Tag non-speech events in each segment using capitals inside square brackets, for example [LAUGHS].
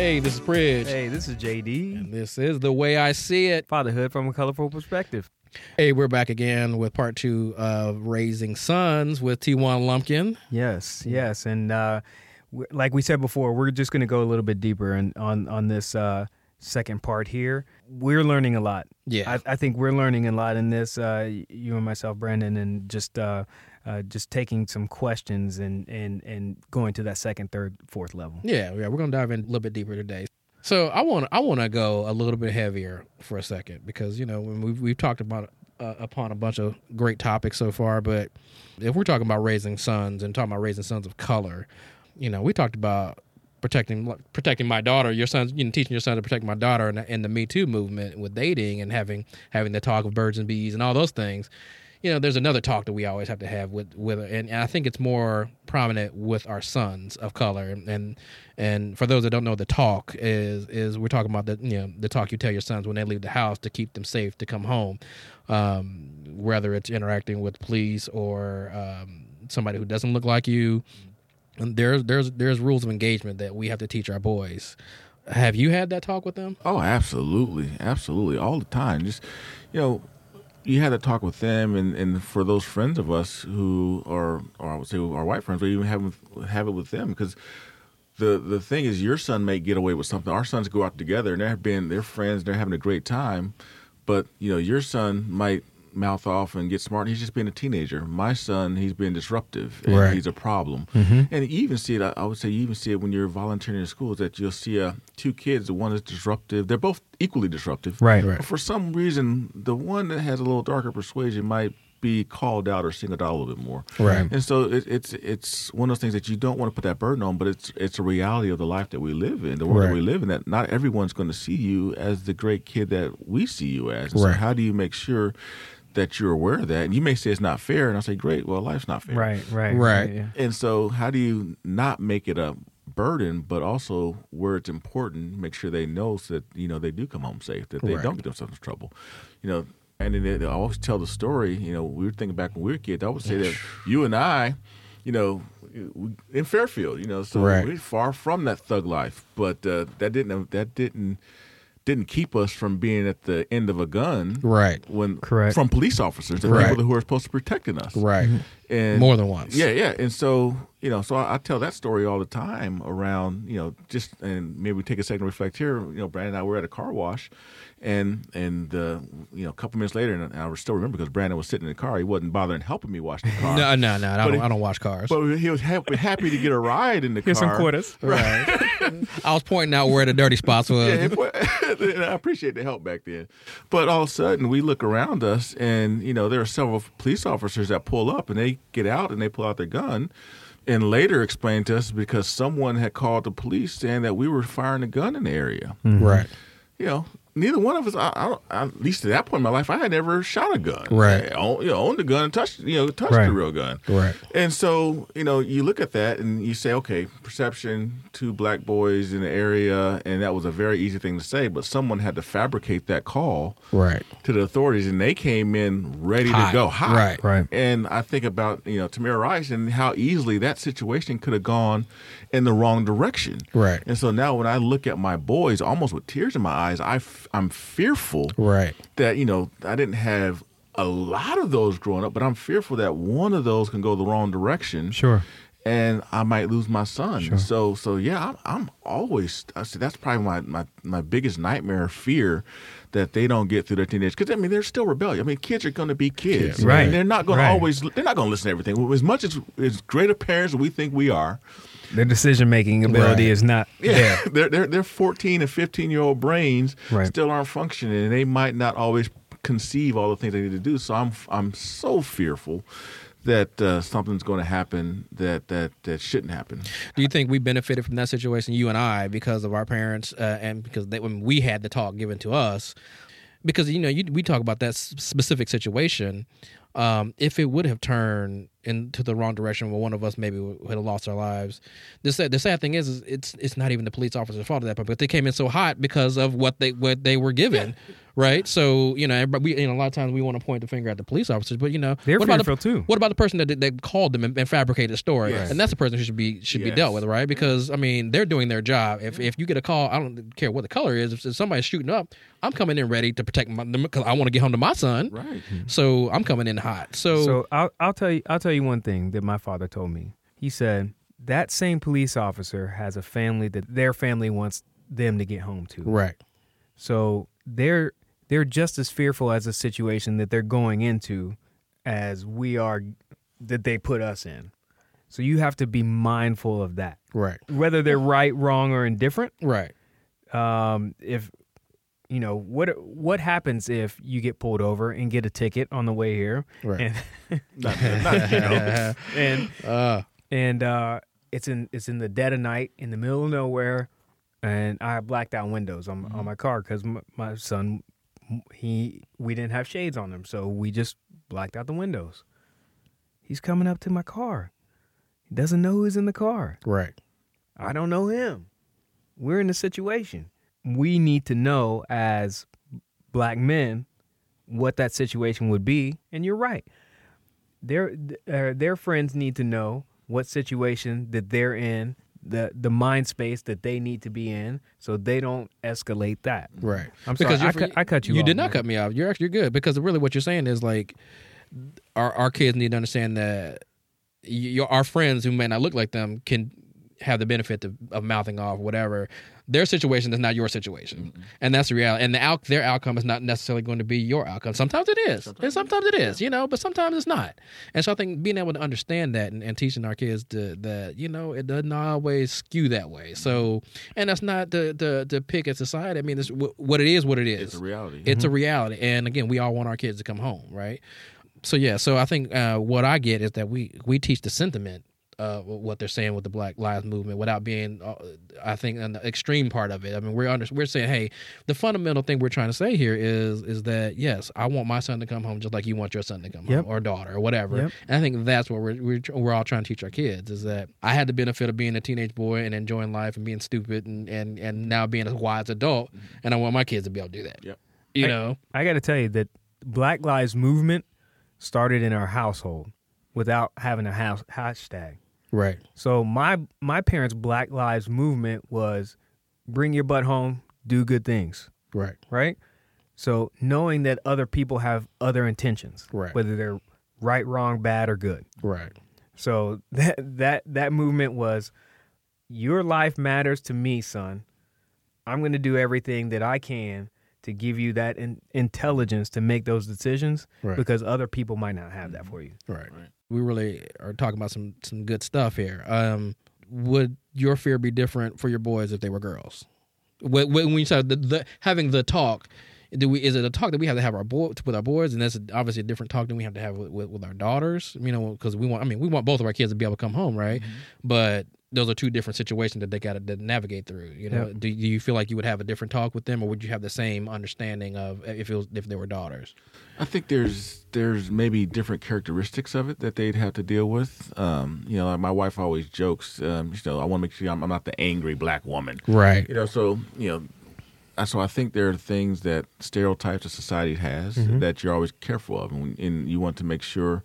Hey, this is Pridge. Hey, this is JD. And this is The Way I See It. Fatherhood from a colorful perspective. Hey, we're back again with part two of Raising Sons with Tijuan Lumpkin. Yes, yes. And uh, like we said before, we're just going to go a little bit deeper in, on, on this uh, second part here. We're learning a lot. Yeah. I, I think we're learning a lot in this, uh, you and myself, Brandon, and just uh, just taking some questions and, and, and going to that second, third, fourth level. Yeah, yeah, we're gonna dive in a little bit deeper today. So I want I want to go a little bit heavier for a second because you know we've we've talked about uh, upon a bunch of great topics so far, but if we're talking about raising sons and talking about raising sons of color, you know, we talked about protecting protecting my daughter, your sons, you know, teaching your son to protect my daughter, and in the Me Too movement with dating and having having the talk of birds and bees and all those things. You know, there's another talk that we always have to have with with, and, and I think it's more prominent with our sons of color. And and for those that don't know, the talk is is we're talking about the you know the talk you tell your sons when they leave the house to keep them safe to come home, um, whether it's interacting with police or um, somebody who doesn't look like you. And there's there's there's rules of engagement that we have to teach our boys. Have you had that talk with them? Oh, absolutely, absolutely, all the time. Just you know, you had to talk with them, and, and for those friends of us who are, or I would say, our white friends, we even have have it with them because the the thing is, your son may get away with something. Our sons go out together, and they're being they're friends, they're having a great time, but you know, your son might mouth off and get smart. He's just being a teenager. My son, he's being disruptive, and Right. he's a problem. Mm-hmm. And you even see it. I- I would say you even see it when you're volunteering in schools that you'll see uh, two kids. The one is disruptive. They're both equally disruptive. Right. Right. But for some reason, the one that has a little darker persuasion might be called out or singled out a little bit more. Right. And so it, it's it's one of those things that you don't want to put that burden on, but it's it's a reality of the life that we live in, the world Right. that we live in. That not everyone's going to see you as the great kid that we see you as. And Right. So how do you make sure that you're aware of that? And you may say it's not fair, and I say, great. Well, life's not fair. Right, right, Right. yeah. And so, how do you not make it a burden, but also where it's important, make sure they know so that you know they do come home safe, that they Right. don't get themselves in trouble, you know. And then they, they always tell the story. You know, we were thinking back when we were kids. I would say that you and I, you know, in Fairfield, you know, so Right. we're far from that thug life, but uh, that didn't that didn't didn't keep us from being at the end of a gun, Right. When Correct. from police officers, the Right. people who are supposed to be protecting us, Right. Mm-hmm. And More than once. yeah, yeah. And so, you know, so I, I tell that story all the time around, you know, just and maybe we take a second to reflect here. You know, Brandon and I were at a car wash, and and uh, you know, a couple minutes later, and I still remember because Brandon was sitting in the car. He wasn't bothering helping me wash the car. [LAUGHS] No, no, no. I don't, it- I don't wash cars. But he was happy, happy to get a ride in the [LAUGHS] Here's car. some quarters. [LAUGHS] Right. I was pointing out where the dirty spots were. Yeah, and I appreciate the help back then. But all of a sudden, we look around us, and you know there are several police officers that pull up, and they get out and they pull out their gun, and later explain to us because someone had called the police saying that we were firing a gun in the area. Mm-hmm. Right. You know, neither one of us, I, I don't, at least at that point in my life, I had never shot a gun. Right. I own, you know, owned a gun and touched, you know, touched Right. a real gun. Right. And so, you know, you look at that and you say, okay, perception, two black boys in the area, and that was a very easy thing to say, but someone had to fabricate that call Right. to the authorities, and they came in ready Hot. to go hot. Right. Right. And I think about, you know, Tamir Rice and how easily that situation could have gone in the wrong direction. Right. And so now when I look at my boys, almost with tears in my eyes, I I'm fearful Right. that you know I didn't have a lot of those growing up, but I'm fearful that one of those can go the wrong direction. Sure. And I might lose my son. Sure. So, so yeah, I'm, I'm always. I say that's probably my, my my biggest nightmare, fear that they don't get through their teenage. Because I mean, they're still rebellious. I mean, kids are going to be kids, right. And they're not going Right. to always. They're not going to listen to everything. As much as as great a parents we think we are, Their decision making ability Right. is not [LAUGHS] yeah, their their their 14 and 15 year old brains Right. still aren't functioning, and they might not always conceive all the things they need to do. So I'm I'm so fearful that uh, something's going to happen that that that shouldn't happen. Do you think we benefited from that situation, you and I, because of our parents, uh, and because they, when we had the talk given to us? Because you know, you, we talk about that specific situation. Um, if it would have turned into the wrong direction, where one of us maybe would have lost our lives, the sad, the sad thing is, is it's it's not even the police officer's fault at that point, but they came in so hot because of what they what they were given. [LAUGHS] right? So you know, but we you know a lot of times we want to point the finger at the police officers, but you know, They're what about the, too. what about the person that that called them and, and fabricated a story? Yes. And that's the person who should be should be dealt with, right? Mm-hmm. Because I mean, they're doing their job. If if you get a call, I don't care what the color is. If, if somebody's shooting up, I'm coming in ready to protect my because I want to get home to my son. Right. Mm-hmm. So I'm coming in hot. So, So I'll I'll tell you I'll tell you one thing that my father told me. He said that same police officer has a family that their family wants them to get home to. right, So they're they're just as fearful as a situation that they're going into as we are that they put us in. So you have to be mindful of that. right, Whether they're right, wrong, or indifferent. right, Um, if you know what what happens if you get pulled over and get a ticket on the way here, right. and [LAUGHS] Not, not, you [LAUGHS] know. and [LAUGHS] uh, and uh, it's in it's in the dead of night in the middle of nowhere, and I have blacked out windows on Mm-hmm. on my car because my, my son he we didn't have shades on them, so we just blacked out the windows. He's coming up to my car. He doesn't know who's in the car. right, I don't know him. We're in a situation. We need to know as black men what that situation would be, and you're right. Their uh, their friends need to know what situation that they're in, the the mind space that they need to be in, so they don't escalate that. right. I'm sorry, I you're- cut- I cut you You off, did not man. cut me off. You're actually good because really what you're saying is like our our kids need to understand that your our friends who may not look like them can have the benefit of, of mouthing off whatever their situation is not your situation. Mm-hmm. And that's the reality. And the out, their outcome is not necessarily going to be your outcome. Sometimes it is. And sometimes it is you know but sometimes it's not. And so i think being able to understand that and, and teaching our kids to, that you know it doesn't always skew that way. Mm-hmm. So and that's not the the, the pick at society. I mean it's wh- what it is what it is. It's a reality. it's a mm-hmm. reality. And again we all want our kids to come home right? So yeah so i think uh, what i get is that we we teach the sentiment uh, what they're saying with the Black Lives Movement without being, uh, I think, an extreme part of it. I mean, we're under, we're saying, hey, the fundamental thing we're trying to say here is is that yes, I want my son to come home just like you want your son to come Yep. home or daughter or whatever. Yep. And I think that's what we're, we're we're all trying to teach our kids is that I had the benefit of being a teenage boy and enjoying life and being stupid and and and now being a wise adult, and I want my kids to be able to do that. Yep. You I- know. I got to tell you that Black Lives Movement started in our household without having a house hashtag. Right. So my my parents' Black Lives Movement was bring your butt home, do good things, Right. right? So knowing that other people have other intentions, Right. whether they're right, wrong, bad, or good. Right. So [LAUGHS] that that that movement was your life matters to me, son. I'm going to do everything that I can to give you that in, intelligence to make those decisions Right. because other people might not have that for you. Right. right. We really are talking about some some good stuff here. Um, would your fear be different for your boys if they were girls? When, when you said the, the having the talk, do we is it a talk that we have to have our boy with our boys, and that's obviously a different talk than we have to have with, with, with our daughters. You know, because we want. I mean, we want both of our kids to be able to come home, right? But those are two different situations that they got to navigate through. You know, Yep. do, do you feel like you would have a different talk with them, or would you have the same understanding of if it was if they were daughters? I think there's there's maybe different characteristics of it that they'd have to deal with. Um, you know, like my wife always jokes, um, you know, I want to make sure I'm, I'm not the angry black woman. Right. You know, so you know, so I think there are things that stereotypes of society has that you're always careful of, and, and you want to make sure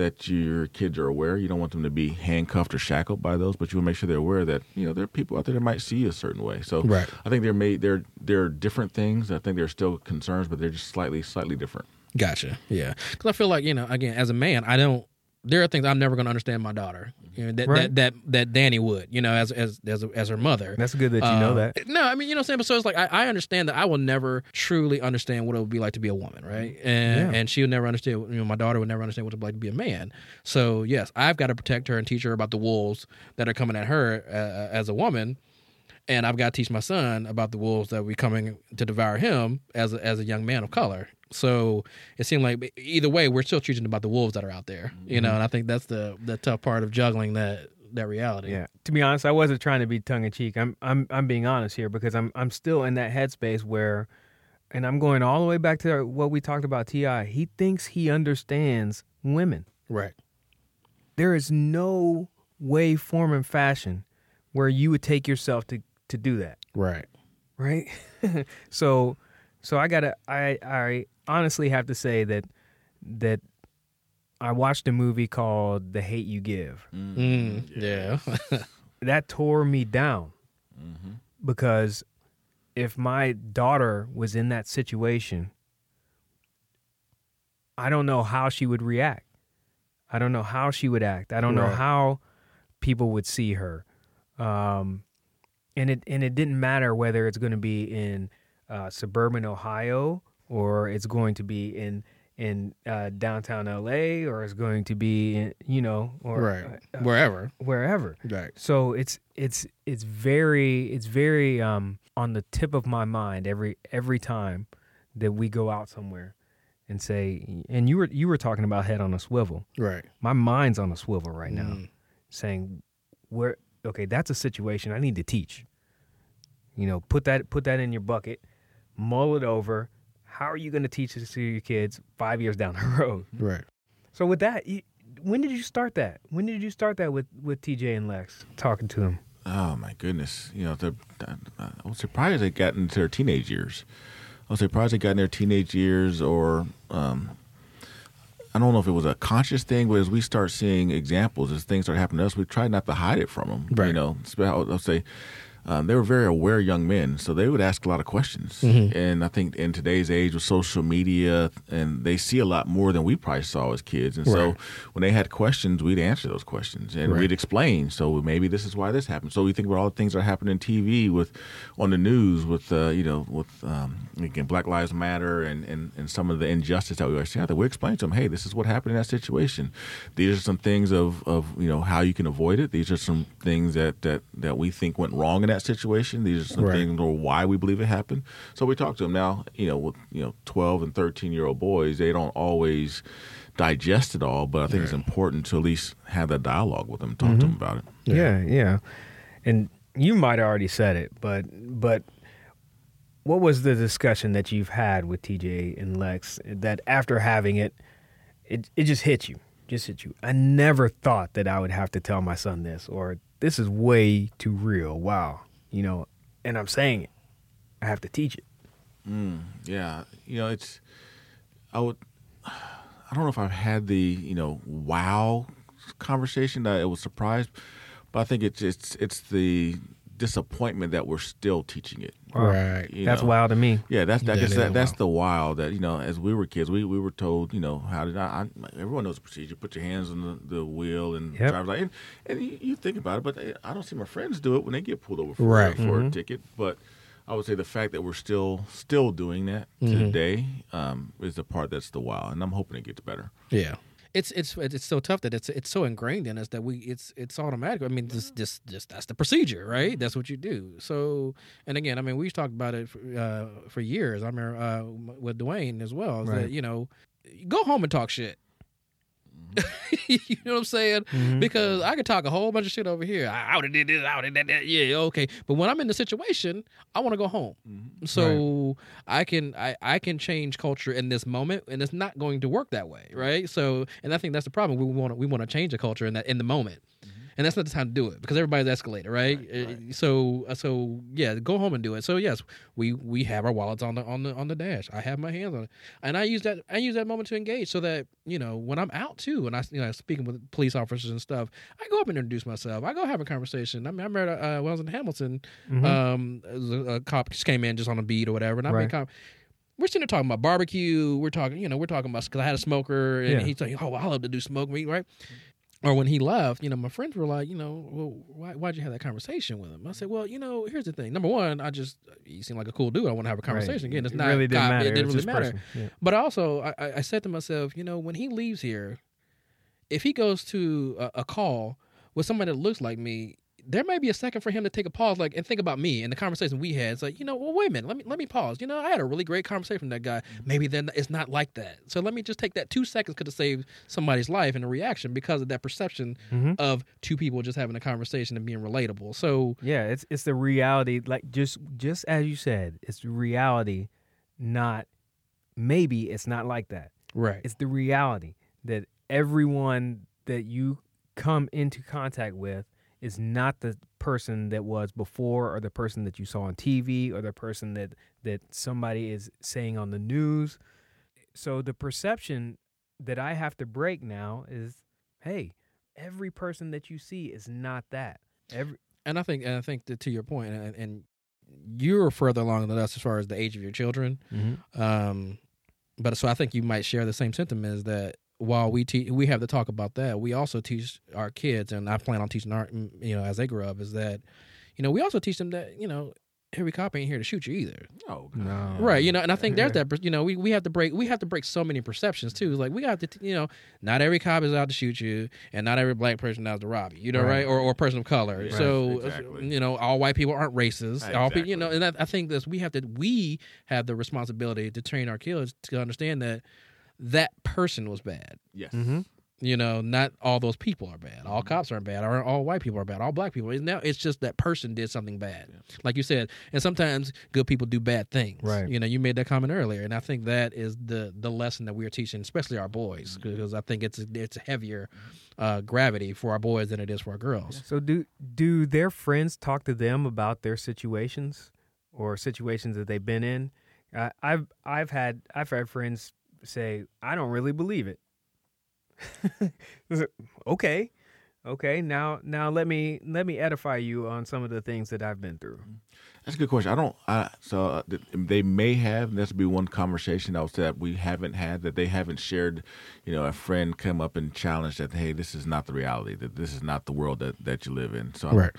that your kids are aware. You don't want them to be handcuffed or shackled by those, but you want to make sure they're aware that you know there are people out there that might see you a certain way. So Right. I think they're made there there are different things. I think there are still concerns, but they're just slightly slightly different. Gotcha. Yeah, because I feel like you know, again, as a man, I don't. There are things I'm never going to understand my daughter. You know, that, Right. that that that Danny would. You know, as as as, as her mother. That's good that you know Uh, that. No, I mean, you know what I'm saying? But so it's like, I, I understand that I will never truly understand what it would be like to be a woman, right? And Yeah. and she would never understand, you know, my daughter would never understand what it's like to be a man. So, yes, I've got to protect her and teach her about the wolves that are coming at her uh, as a woman. And I've got to teach my son about the wolves that we coming to devour him as a, as a young man of color. So it seemed like either way, we're still teaching about the wolves that are out there, you mm-hmm. know. And I think that's the the tough part of juggling that that reality. Yeah. To be honest, I wasn't trying to be tongue in cheek. I'm I'm I'm being honest here because I'm I'm still in that headspace where and I'm going all the way back to what we talked about TI. He thinks he understands women. Right. There is no way, form, and fashion where you would take yourself to to do that. Right. right? [LAUGHS] so So I gotta I I honestly have to say that that I watched a movie called The Hate You Give. Mm, yeah. [LAUGHS] That tore me down Mm-hmm. because if my daughter was in that situation, I don't know how she would react. I don't know how she would act. I don't know how people would see her. Um, and it and it didn't matter whether it's going to be in uh, suburban Ohio or it's going to be in in uh, downtown LA or it's going to be in, you know or right. uh, Wherever. wherever. Right. So it's it's it's very it's very um on the tip of my mind every every time that we go out somewhere and say and you were you were talking about head on a swivel. Right. My mind's on a swivel right now Mm. saying where okay, that's a situation I need to teach. You know, put that put that in your bucket, mull it over. How are you going to teach this to your kids 5 years down the [LAUGHS] road? Right. So with that, you, when did you start that? When did you start that with with TJ and Lex talking to them? Oh my goodness! You know, they're- I was surprised they got into their teenage years. I was surprised they got in their teenage years, or um, I don't know if it was a conscious thing, but as we start seeing examples, as things start happening to us, we try not to hide it from them. Right. You know, I'll I'll say um, they were very aware young men, so they would ask a lot of questions. Mm-hmm. And I think in today's age with social media, and they see a lot more than we probably saw as kids. And so when they had questions, we'd answer those questions and Right. we'd explain. So maybe this is why this happened. So we think about all the things that are happening in TV with, on the news with, uh, you know, with um, again Black Lives Matter and, and, and some of the injustice that we are seeing. out there. We explain to them, hey, this is what happened in that situation. These are some things of, of you know how you can avoid it. These are some things that that, that we think went wrong in that situation. These are some Right. things or why we believe it happened. So we talk to them now. You know, with you know twelve and thirteen year old boys, they don't always digest it all, but I think it's important to at least have that dialogue with them, talk to mm-hmm. them about it. Yeah. yeah, And you might have already said it, but but what was the discussion that you've had with TJ and Lex that after having it, it it just hit you, just hit you. I never thought that I would have to tell my son this, or this is way too real. Wow, you know, and I'm saying it. I have to teach it. Mm, yeah, you know, it's I would I don't know if I've had the you know wow conversation that it was surprised, but I think it's it's it's the disappointment that we're still teaching it. Right. you That's know. wild to me. Yeah, that's That guess is that, that's wild. the wild that you know. As we were kids, we, we were told you know how did I, I everyone knows the procedure. Put your hands on the, the wheel and Yep. driver's license. And, and you, you think about it, but they, I don't see my friends do it when they get pulled over for, Right. for a ticket. But I would say the fact that we're still still doing that Mm-hmm. today um, is the part that's the wild, and I'm hoping it gets better. Yeah. It's it's it's so tough that it's it's so ingrained in us that we it's it's automatic. I mean, just just just that's the procedure, right? That's what you do. So, and again, I mean, we've talked about it for, uh, for years. I remember uh, with Dwayne as well. Right. That you know, go home and talk shit. [LAUGHS] you know what I'm saying? Mm-hmm. Because I could talk a whole bunch of shit over here. I would have did this. I would have did that. Yeah, okay. But when I'm in the situation, I want to go home. Mm-hmm. So I can I, I can change culture in this moment, and it's not going to work that way, right? So, and I think that's the problem. We want to we want to change the culture in that in the moment, and that's not the time to do it because everybody's escalated, right? Uh, So uh, so yeah, go home and do it. So yes, we we have our wallets on the on the on the dash. I have my hands on it, and I use that I use that moment to engage so that you know when I'm out too, and I you know speaking with police officers and stuff, I go up and introduce myself. I go have a conversation. I mean, I remember uh, when I was in Hamilton, um, it was a, a cop just came in just on a beat or whatever, and I Right. made com- we're sitting there talking about barbecue. We're talking, you know, we're talking about because I had a smoker, and Yeah. he's like, "Oh, I love to do smoke meat," right? Or when he left, you know, my friends were like, you know, well, why, why'd you have that conversation with him? I said, well, you know, here's the thing. Number one, I just, you seem like a cool dude. I want to have a conversation. Again, it's It not, really didn't cop- matter. It didn't was really matter. Yeah. But also, I, I I said to myself, you know, when he leaves here, if he goes to a, a call with somebody that looks like me, there may be a second for him to take a pause, like and think about me and the conversation we had. It's like, you know, well, wait a minute, let me let me pause. You know, I had a really great conversation with that guy. Mm-hmm. Maybe then it's not like that. So let me just take that two seconds could have saved somebody's life and a reaction because of that perception mm-hmm. of two people just having a conversation and being relatable. So Yeah, it's it's the reality. Like just just as you said, it's reality. Not maybe it's not like that. right, It's the reality that everyone that you come into contact with is not the person that was before or the person that you saw on TV or the person that that somebody is saying on the news. So the perception that I have to break now is hey, every person that you see is not that. Every and I think and I think that to your point, and, and you're further along than us as far as the age of your children. Um, but so I think you might share the same sentiment is that while we teach, we have to talk about that. We also teach our kids, and I plan on teaching our, you know, as they grow up, is that, you know, we also teach them that, you know, every cop ain't here to shoot you either. Oh, no. Right, you know, and I think there's that, you know, we, we have to break, we have to break so many perceptions too. Like we have to, you know, not every cop is out to shoot you, and not every black person is out to rob you, you know, right, Right. or or person of color. Right. So, Exactly. you know, all white people aren't racist. All people, you know, and I, I think that we have to, we have the responsibility to train our kids to understand that that person was bad. Yes. Mm-hmm. You know, not all those people are bad. All cops aren't bad. Or all white people are bad. All black people. Now it's just that person did something bad, like you said. And sometimes good people do bad things. Right. You know, you made that comment earlier, and I think that is the the lesson that we are teaching, especially our boys, because I think it's it's heavier uh, gravity for our boys than it is for our girls. So do do their friends talk to them about their situations or situations that they've been in? I I've I've had I've had friends say I don't really believe it. [LAUGHS] okay, okay. Now now let me let me edify you on some of the things that I've been through. Mm-hmm. That's a good question. I don't. I, so uh, they may have. That's be one conversation I would say that we haven't had that they haven't shared. You know, a friend come up and challenged that, hey, this is not the reality. That this is not the world that, that you live in. So Right.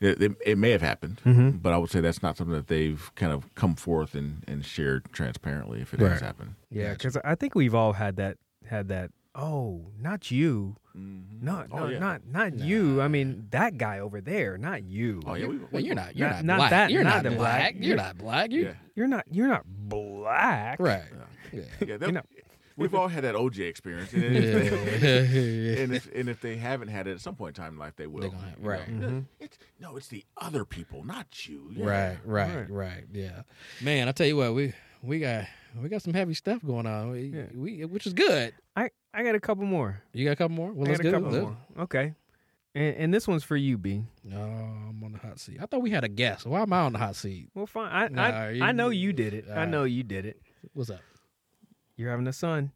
it, it, it may have happened, Mm-hmm. but I would say that's not something that they've kind of come forth and, and shared transparently if it has Right. happened. Yeah, because I think we've all had that had that. Oh, not you. Mm-hmm. Not Oh, no, yeah. not not you. I mean that guy over there, not you. Oh yeah, we, Well, you're not. You're Not- not, not black. that- you're not not, the black. black. You're You're- not black. You yeah, You're not you're not black. right. Yeah. yeah. [LAUGHS] That, You know. we've all had that OJ experience, and, [LAUGHS] Yeah. if, [LAUGHS] and if and if they haven't had it at some point in time in life, they will. They're have- you know. right. Mhm. It's, no, it's the other people, not you. Yeah. Right, right, Right. right. Yeah, man. I tell you what, we we got we got some heavy stuff going on. We, Yeah. we which is good. I I got a couple more. You got a couple more? Well, I let's got a go. couple Let's- more. Okay. And, and this one's for you, B. No, I'm on the hot seat. I thought we had a guest. Why am I on the hot seat? Well, fine. I Nah, I, you- I know you did it. I know you did it. What's up? You're having a son.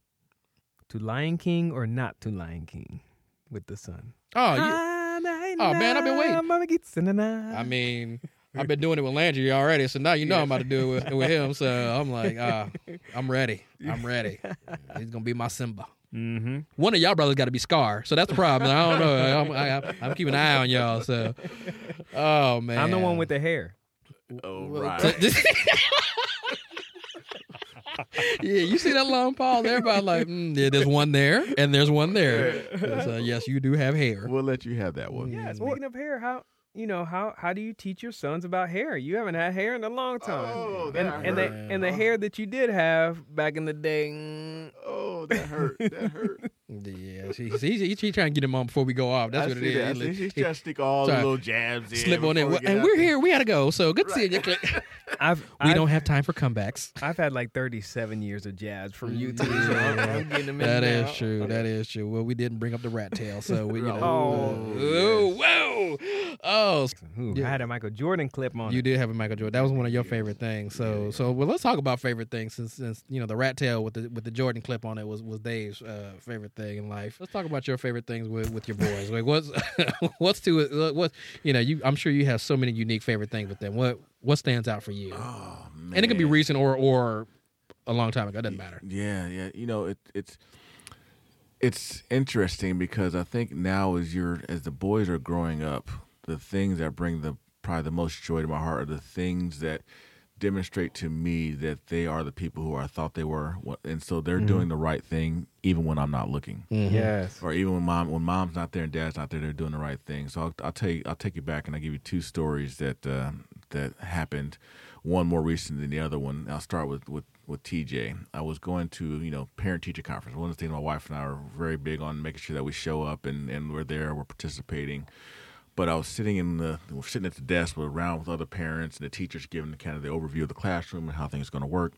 To Lion King or not to Lion King with the son. Oh, you, ah, Oh, man, I've been waiting. I mean, I've been doing it with Landry already, so now you know I'm about to do it with, with him. So I'm like, ah, [LAUGHS] I'm ready. I'm [LAUGHS] ready. He's gonna be my Simba. Mm-hmm. One of y'all brothers got to be Scar, so that's the problem. I don't know. I'm, I, I'm keeping an eye on y'all. So, oh man, I'm the one with the hair. Oh right. [LAUGHS] yeah, you see that long pause? Everybody like, mm, yeah, there's one there and there's one there. So yes, you do have hair. we'll let you have that one. Yeah, speaking of hair, how you know how how do you teach your sons about hair? You haven't had hair in a long time. Oh, and that and the and the hair that you did have back in the day. mm, Oh, that hurt. That hurt. [LAUGHS] Yeah, she, he, he, he trying to get him on before we go off. That's I what it see is. that. I She's trying to stick all the little jabs in. slip on in, we and we're there. here. We got to go. So good seeing you. [LAUGHS] I've we I've, don't have time for comebacks. I've had like 37 years of jabs from you two. So I'm, I'm getting them in That now. is true. That is true. Well, we didn't bring up the rat tail, so we, you know. Oh, oh, whoa, oh, Ooh, Yeah. I had a Michael Jordan clip on You it. did have a Michael Jordan. That was one of your favorite things. So, so well, let's talk about favorite things since, since you know the rat tail with the with the Jordan clip on it was was Dave's uh, favorite thing in life. Let's talk about your favorite things with, with your boys. Like what's [LAUGHS] what's to what's you know? You I'm sure you have so many unique favorite things with them. What what stands out for you? Oh man. and it can be recent or or a long time ago. It doesn't matter. Yeah, yeah. You know, it, it's it's interesting because I think now as you're as the boys are growing up, the things that bring the probably the most joy to my heart are the things that demonstrate to me that they are the people who I thought they were, and so they're doing the right thing even when I'm not looking, Yes. or even when mom when mom's not there and dad's not there, they're doing the right thing. So I'll, I'll tell you, I'll take you back and I'll give you two stories that uh, that happened. One more recent than the other one. I'll start with with with TJ. I was going to you know parent teacher conference. One of the things my wife and I are very big on making sure that we show up and and we're there, we're participating. But I was sitting in the we're sitting at the desk with around with other parents and the teachers giving kind of the overview of the classroom and how things are going to work.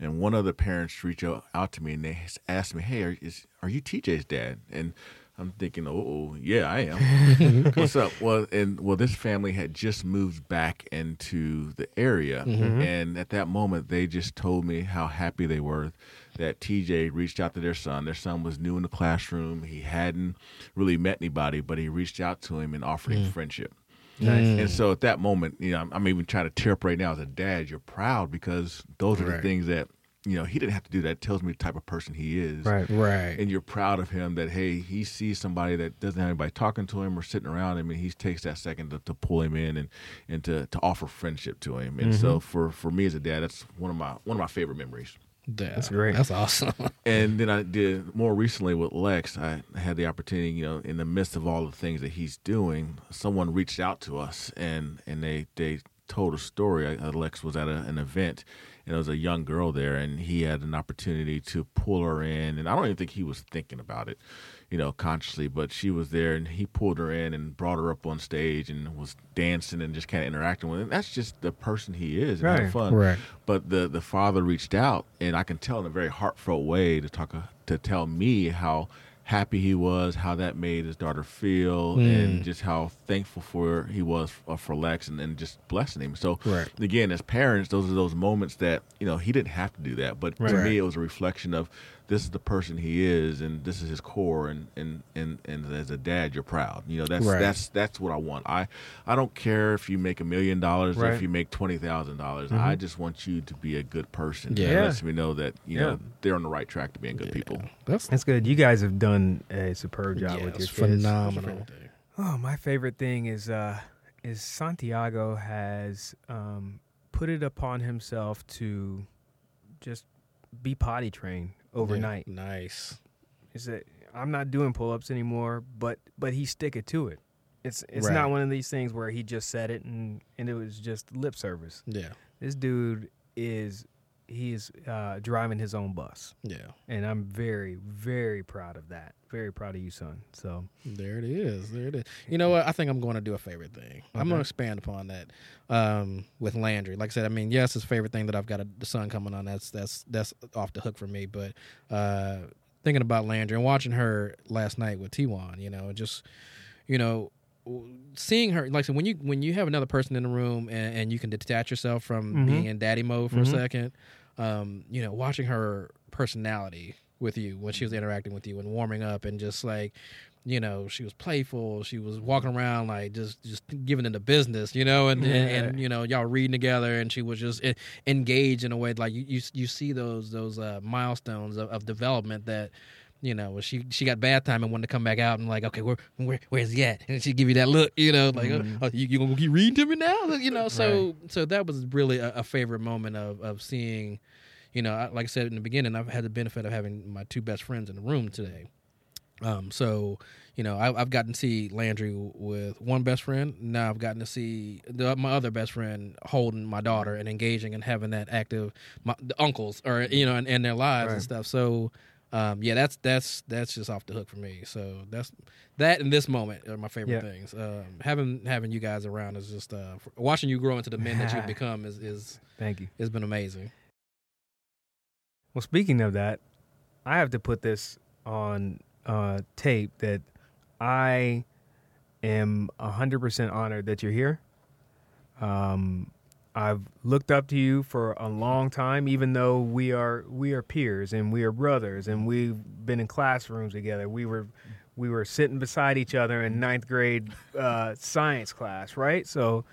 And one of the parents reached out, out to me and they asked me, "Hey, are, is, are you TJ's dad?" And I'm thinking, oh, yeah, I am. [LAUGHS] What's up? Well, and well, this family had just moved back into the area, mm-hmm. and at that moment, they just told me how happy they were that TJ reached out to their son. Their son was new in the classroom. He hadn't really met anybody, but he reached out to him and offered him mm. friendship. Nice. And so at that moment, you know, I'm, I'm even trying to tear up right now as a dad. You're proud because those are Right. the things that you know he didn't have to do. That It tells me the type of person he is, Right. Right. and you're proud of him that hey he sees somebody that doesn't have anybody talking to him or sitting around him and he takes that second to, to pull him in and and to, to offer friendship to him and so mm-hmm. for for me as a dad that's one of my one of my favorite memories Yeah, That's great. That's [LAUGHS] awesome. and then I did more recently with Lex. I had the opportunity, you know, in the midst of all the things that he's doing, someone reached out to us and and they they told a story. Uh, Lex was at a, an event and there was a young girl there, and he had an opportunity to pull her in. And I don't even think he was thinking about it, you know, consciously, but she was there, and he pulled her in and brought her up on stage and was dancing and just kind of interacting with. Her. And that's just the person he is, and Right. having fun Right. but the the father reached out and i can tell in a very heartfelt way to talk uh, to tell me how happy he was how that made his daughter feel and just how thankful for he was uh, for lex and, and just blessing him. So Right. again as parents those are those moments that you know he didn't have to do that but to me it was a reflection of this is the person he is and this is his core and and and, and as a dad you're proud you know that's Right. that's that's what i want i i don't care if you make a million dollars or if you make twenty thousand dollars i just want you to be a good person Yeah. That lets me know that you Yeah. know they're on the right track to being good people That's That's good. You guys have done a superb job yeah, with your it's kids. phenomenal. Oh, my favorite thing is uh is Santiago has um put it upon himself to just be potty trained overnight. Yeah, nice. He said, "I'm not doing pull-ups anymore," but but he stick it to it. It's it's Right. not one of these things where he just said it and and it was just lip service. Yeah. This dude is he is uh, driving his own bus, Yeah. and I'm very very proud of that. Very proud of you, son. So There it is. There it is. You know what? I think I'm going to do a favorite thing. I'm going to expand upon that um, with Landry. Like I said, I mean, yes, his favorite thing that I've got a, the sun coming on. That's that's that's off the hook for me. But uh, thinking about Landry and watching her last night with Tijuan, you know, just you know, seeing her like I said, when you when you have another person in the room and, and you can detach yourself from Mhm. being in daddy mode for Mhm. a second, um, you know, watching her personality with you when she was interacting with you and warming up and just like you know she was playful she was walking around like just just giving the business you know and, and and you know y'all reading together and she was just e- engaged in a way like you you, you see those those uh, milestones of, of development that you know she she got bad time and wanted to come back out and like okay where, where where's he at? And she give you that look you know like Mhm. oh, you, you gonna keep reading to me now? You know so so that was really a, a favorite moment of of seeing you know, I, like I said in the beginning, I've had the benefit of having my two best friends in the room today. Um, so you know, I, I've gotten to see Landry with one best friend. Now I've gotten to see the, my other best friend holding my daughter and engaging and having that active my, the uncles or you know, in, in their lives and stuff. So. Um, yeah, that's that's that's just off the hook for me. So that's that in this moment are my favorite Yeah. things. Um, having having you guys around is just uh, watching you grow into the men that you've [LAUGHS] become is is thank you. It's been amazing. Well, speaking of that, I have to put this on uh, tape that I am 100% honored that you're here. Um, I've looked up to you for a long time, even though we are we are peers and we are brothers and we've been in classrooms together. We were we were sitting beside each other in ninth grade uh, science class, right? So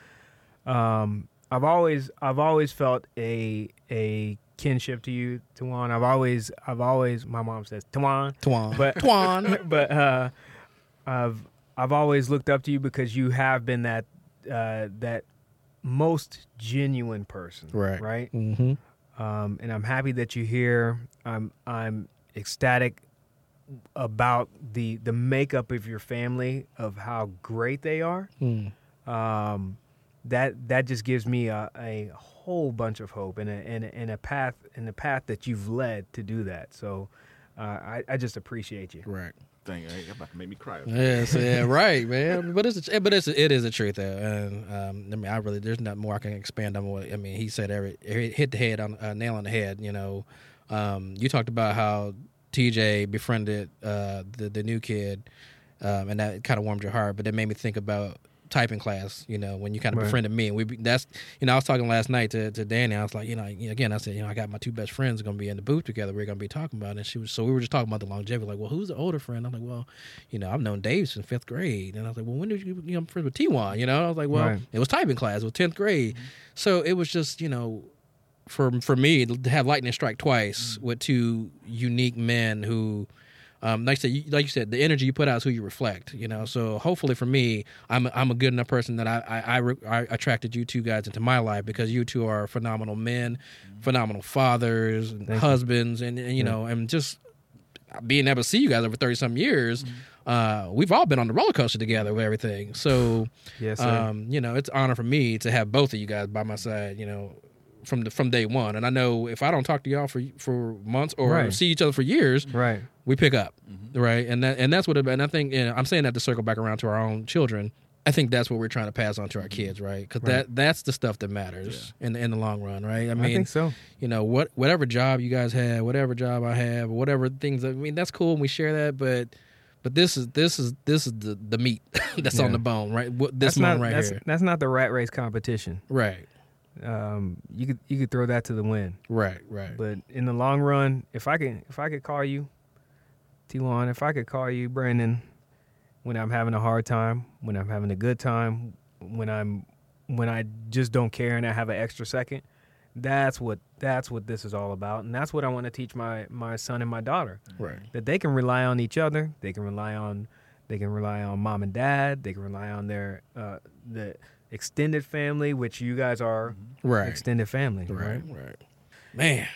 um, I've always I've always felt a a kinship to you, Tawan. I've always I've always my mom says Tawan, Twan, but [LAUGHS] Twan, [LAUGHS] but uh, I've I've always looked up to you because you have been that uh, that most genuine person, Right. Right. mm-hmm. Um, and I'm happy that you're here. I'm I'm ecstatic about the the makeup of your family, of how great they are. Mm. Um, that that just gives me a, a whole bunch of hope and a, and a, and a path and a path that you've led to do that. So uh, I, I just appreciate you. Right. Dang, you're about to make me cry. Yes. Yeah. Right, man. But it's a, but it's a, it is a truth though, and um, I mean, I really there's nothing more I can expand on. What I mean, he said every hit the head on uh, nail on the head. You know, um, you talked about how TJ befriended uh, the the new kid, um, and that kind of warmed your heart. But it made me think about typing class. You know, when you kind of Right. befriended me, and we that's you know I was talking last night to, to Danny. I was like, you know, again, I said, you know, I got my two best friends going to be in the booth together. We're going to be talking about, it. and she was so we were just talking about the longevity. Like, well, who's the older friend? I'm like, well, you know, I've known Dave since fifth grade, and I was like, well, when did you you know I'm friends with Tijuan? You know, I was like, well, Right. it was typing class. It was tenth grade, mm-hmm. so it was just you know for for me to have lightning strike twice mm. with two unique men who um, like I said, you, like you said, the energy you put out is who you reflect. You know, so hopefully for me, I'm a, I'm a good enough person that I I, I, re- I attracted you two guys into my life because you two are phenomenal men, phenomenal fathers, and husbands, and, and you know, and just being able to see you guys over thirty some years. Mm-hmm. Uh, we've all been on the roller coaster together with everything. So, [SIGHS] Yes, um, you know, it's an honor for me to have both of you guys by my side. You know, from the from day one. And I know if I don't talk to y'all for for months or Right. see each other for years, right. we pick up, mm-hmm. right? And that and that's what. It, and I think and I'm saying that to circle back around to our own children. I think that's what we're trying to pass on to our mm-hmm. kids, right? Because Right. that that's the stuff that matters in in the long run, right? I I, mean, think so. you know what whatever job you guys have whatever job i have whatever things i mean that's cool and we share that but but this is this is this is the the meat [LAUGHS] that's on the bone right this That's one not right that's, here that's not the rat race competition. right Um, you could you could throw that to the wind. right right. But in the long run, if I could if I could call you, Tijuan, if I could call you Brandon, when I'm having a hard time, when I'm having a good time, when I'm when I just don't care and I have an extra second, that's what that's what this is all about, and that's what I want to teach my my son and my daughter. Right. That they can rely on each other, they can rely on they can rely on mom and dad, they can rely on their uh, the extended family, which you guys are right. extended family, right right? man.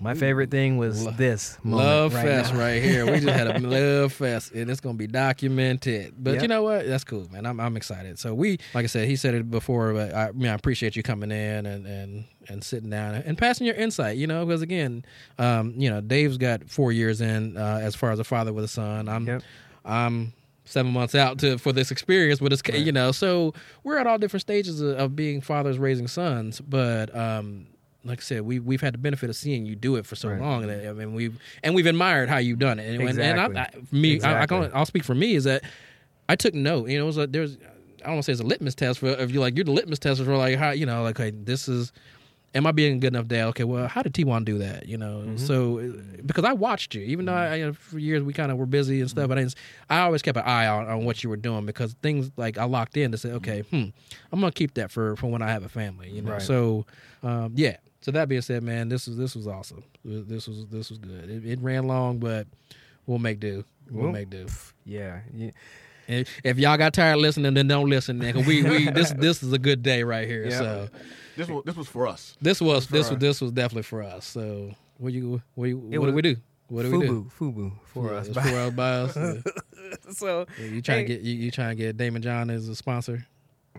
My favorite thing was Lo- this love right fest now. right here. We just had a [LAUGHS] love fest and it's gonna be documented. But Yep. you know what? That's cool man. I'm, I'm excited. So we like i said he said it before but i, I mean i appreciate you coming in and and and sitting down and passing your insight you know because again um you know dave's got four years in uh, as far as a father with a son. I'm Yep. i'm seven months out to for this experience with this, Right. you know. So we're at all different stages of, of being fathers raising sons, but um, like I said, we we've had the benefit of seeing you do it for so Right. long, and I mean we've and we've admired how you've done it. And, and, and I, I, Exactly. me, I, I can, I'll speak for me is that I took note. You know, it was a, there's I don't want to say it's a litmus test for if you like you're the litmus test for like how you know like okay, this is. Am I being a good enough dad? Okay, well, how did Tijuan do that? You know, Mm-hmm. so uh, because I watched you, even though I, you know, for years we kind of were busy and stuff, but I, didn't, I always kept an eye on, on what you were doing because things like I locked in to say, okay, hmm, I'm gonna keep that for for when I have a family, you know. Right. So, um, yeah. So that being said, man, this was this was awesome. This was this was good. It, it ran long, but we'll make do. We'll Well, make do. Yeah, yeah. And if y'all got tired of listening, then don't listen. Man, 'cause we we [LAUGHS] this this is a good day right here. Yeah. So This was this was for us. this was this was this was definitely for us. So what you what you, what do we do? What do we do? Fubu, Fubu for Yeah, us. it's for us by us. [LAUGHS] Yeah. so Yeah, you trying to Hey. get you, you trying to get Daymond John as a sponsor?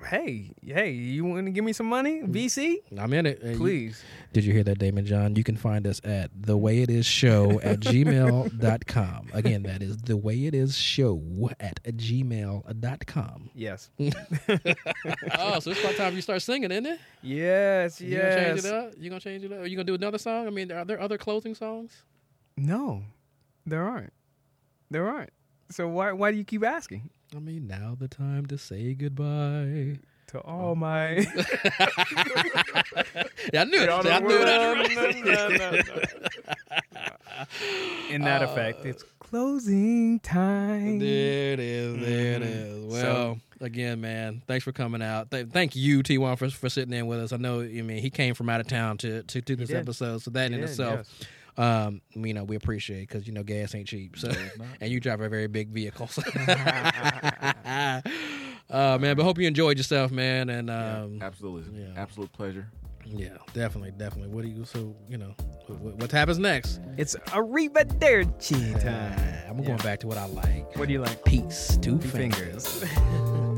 Hey, hey, you want to give me some money, VC? I'm in it. And you- Please. did you hear that, Daymond John? You can find us at the way it is show at [LAUGHS] gmail.com. Again, that is the way it is show at gmail.com. Yes. [LAUGHS] oh, so it's about time you start singing, isn't it? Yes. You gonna change Yes. it up? You gonna change it up? Are you gonna do another song? I mean, are there other closing songs? No, there aren't. There aren't. So why why do you keep asking? I mean, now the time to say goodbye. To oh. all my [LAUGHS] [LAUGHS] Yeah, I knew it. I knew it. In that uh, effect, it's closing time. There it is. There it mm-hmm. is. Well, again, man, thanks for coming out. Th- thank you, Tijuan, for, for sitting in with us. I know, I mean, he came from out of town to to do this did. episode, so that He in did, itself, um, you know, we appreciate because you know gas ain't cheap. So, and you drive a very big vehicle. So. [LAUGHS] [LAUGHS] uh, man, but hope you enjoyed yourself, man, and um, Absolutely, yeah. absolute pleasure. yeah, definitely, definitely. What do you? So, you know, what, what happens next? It's arrivederci time. I'm going back to what I like. What do you like? Peace, two, Two fingers. fingers. [LAUGHS]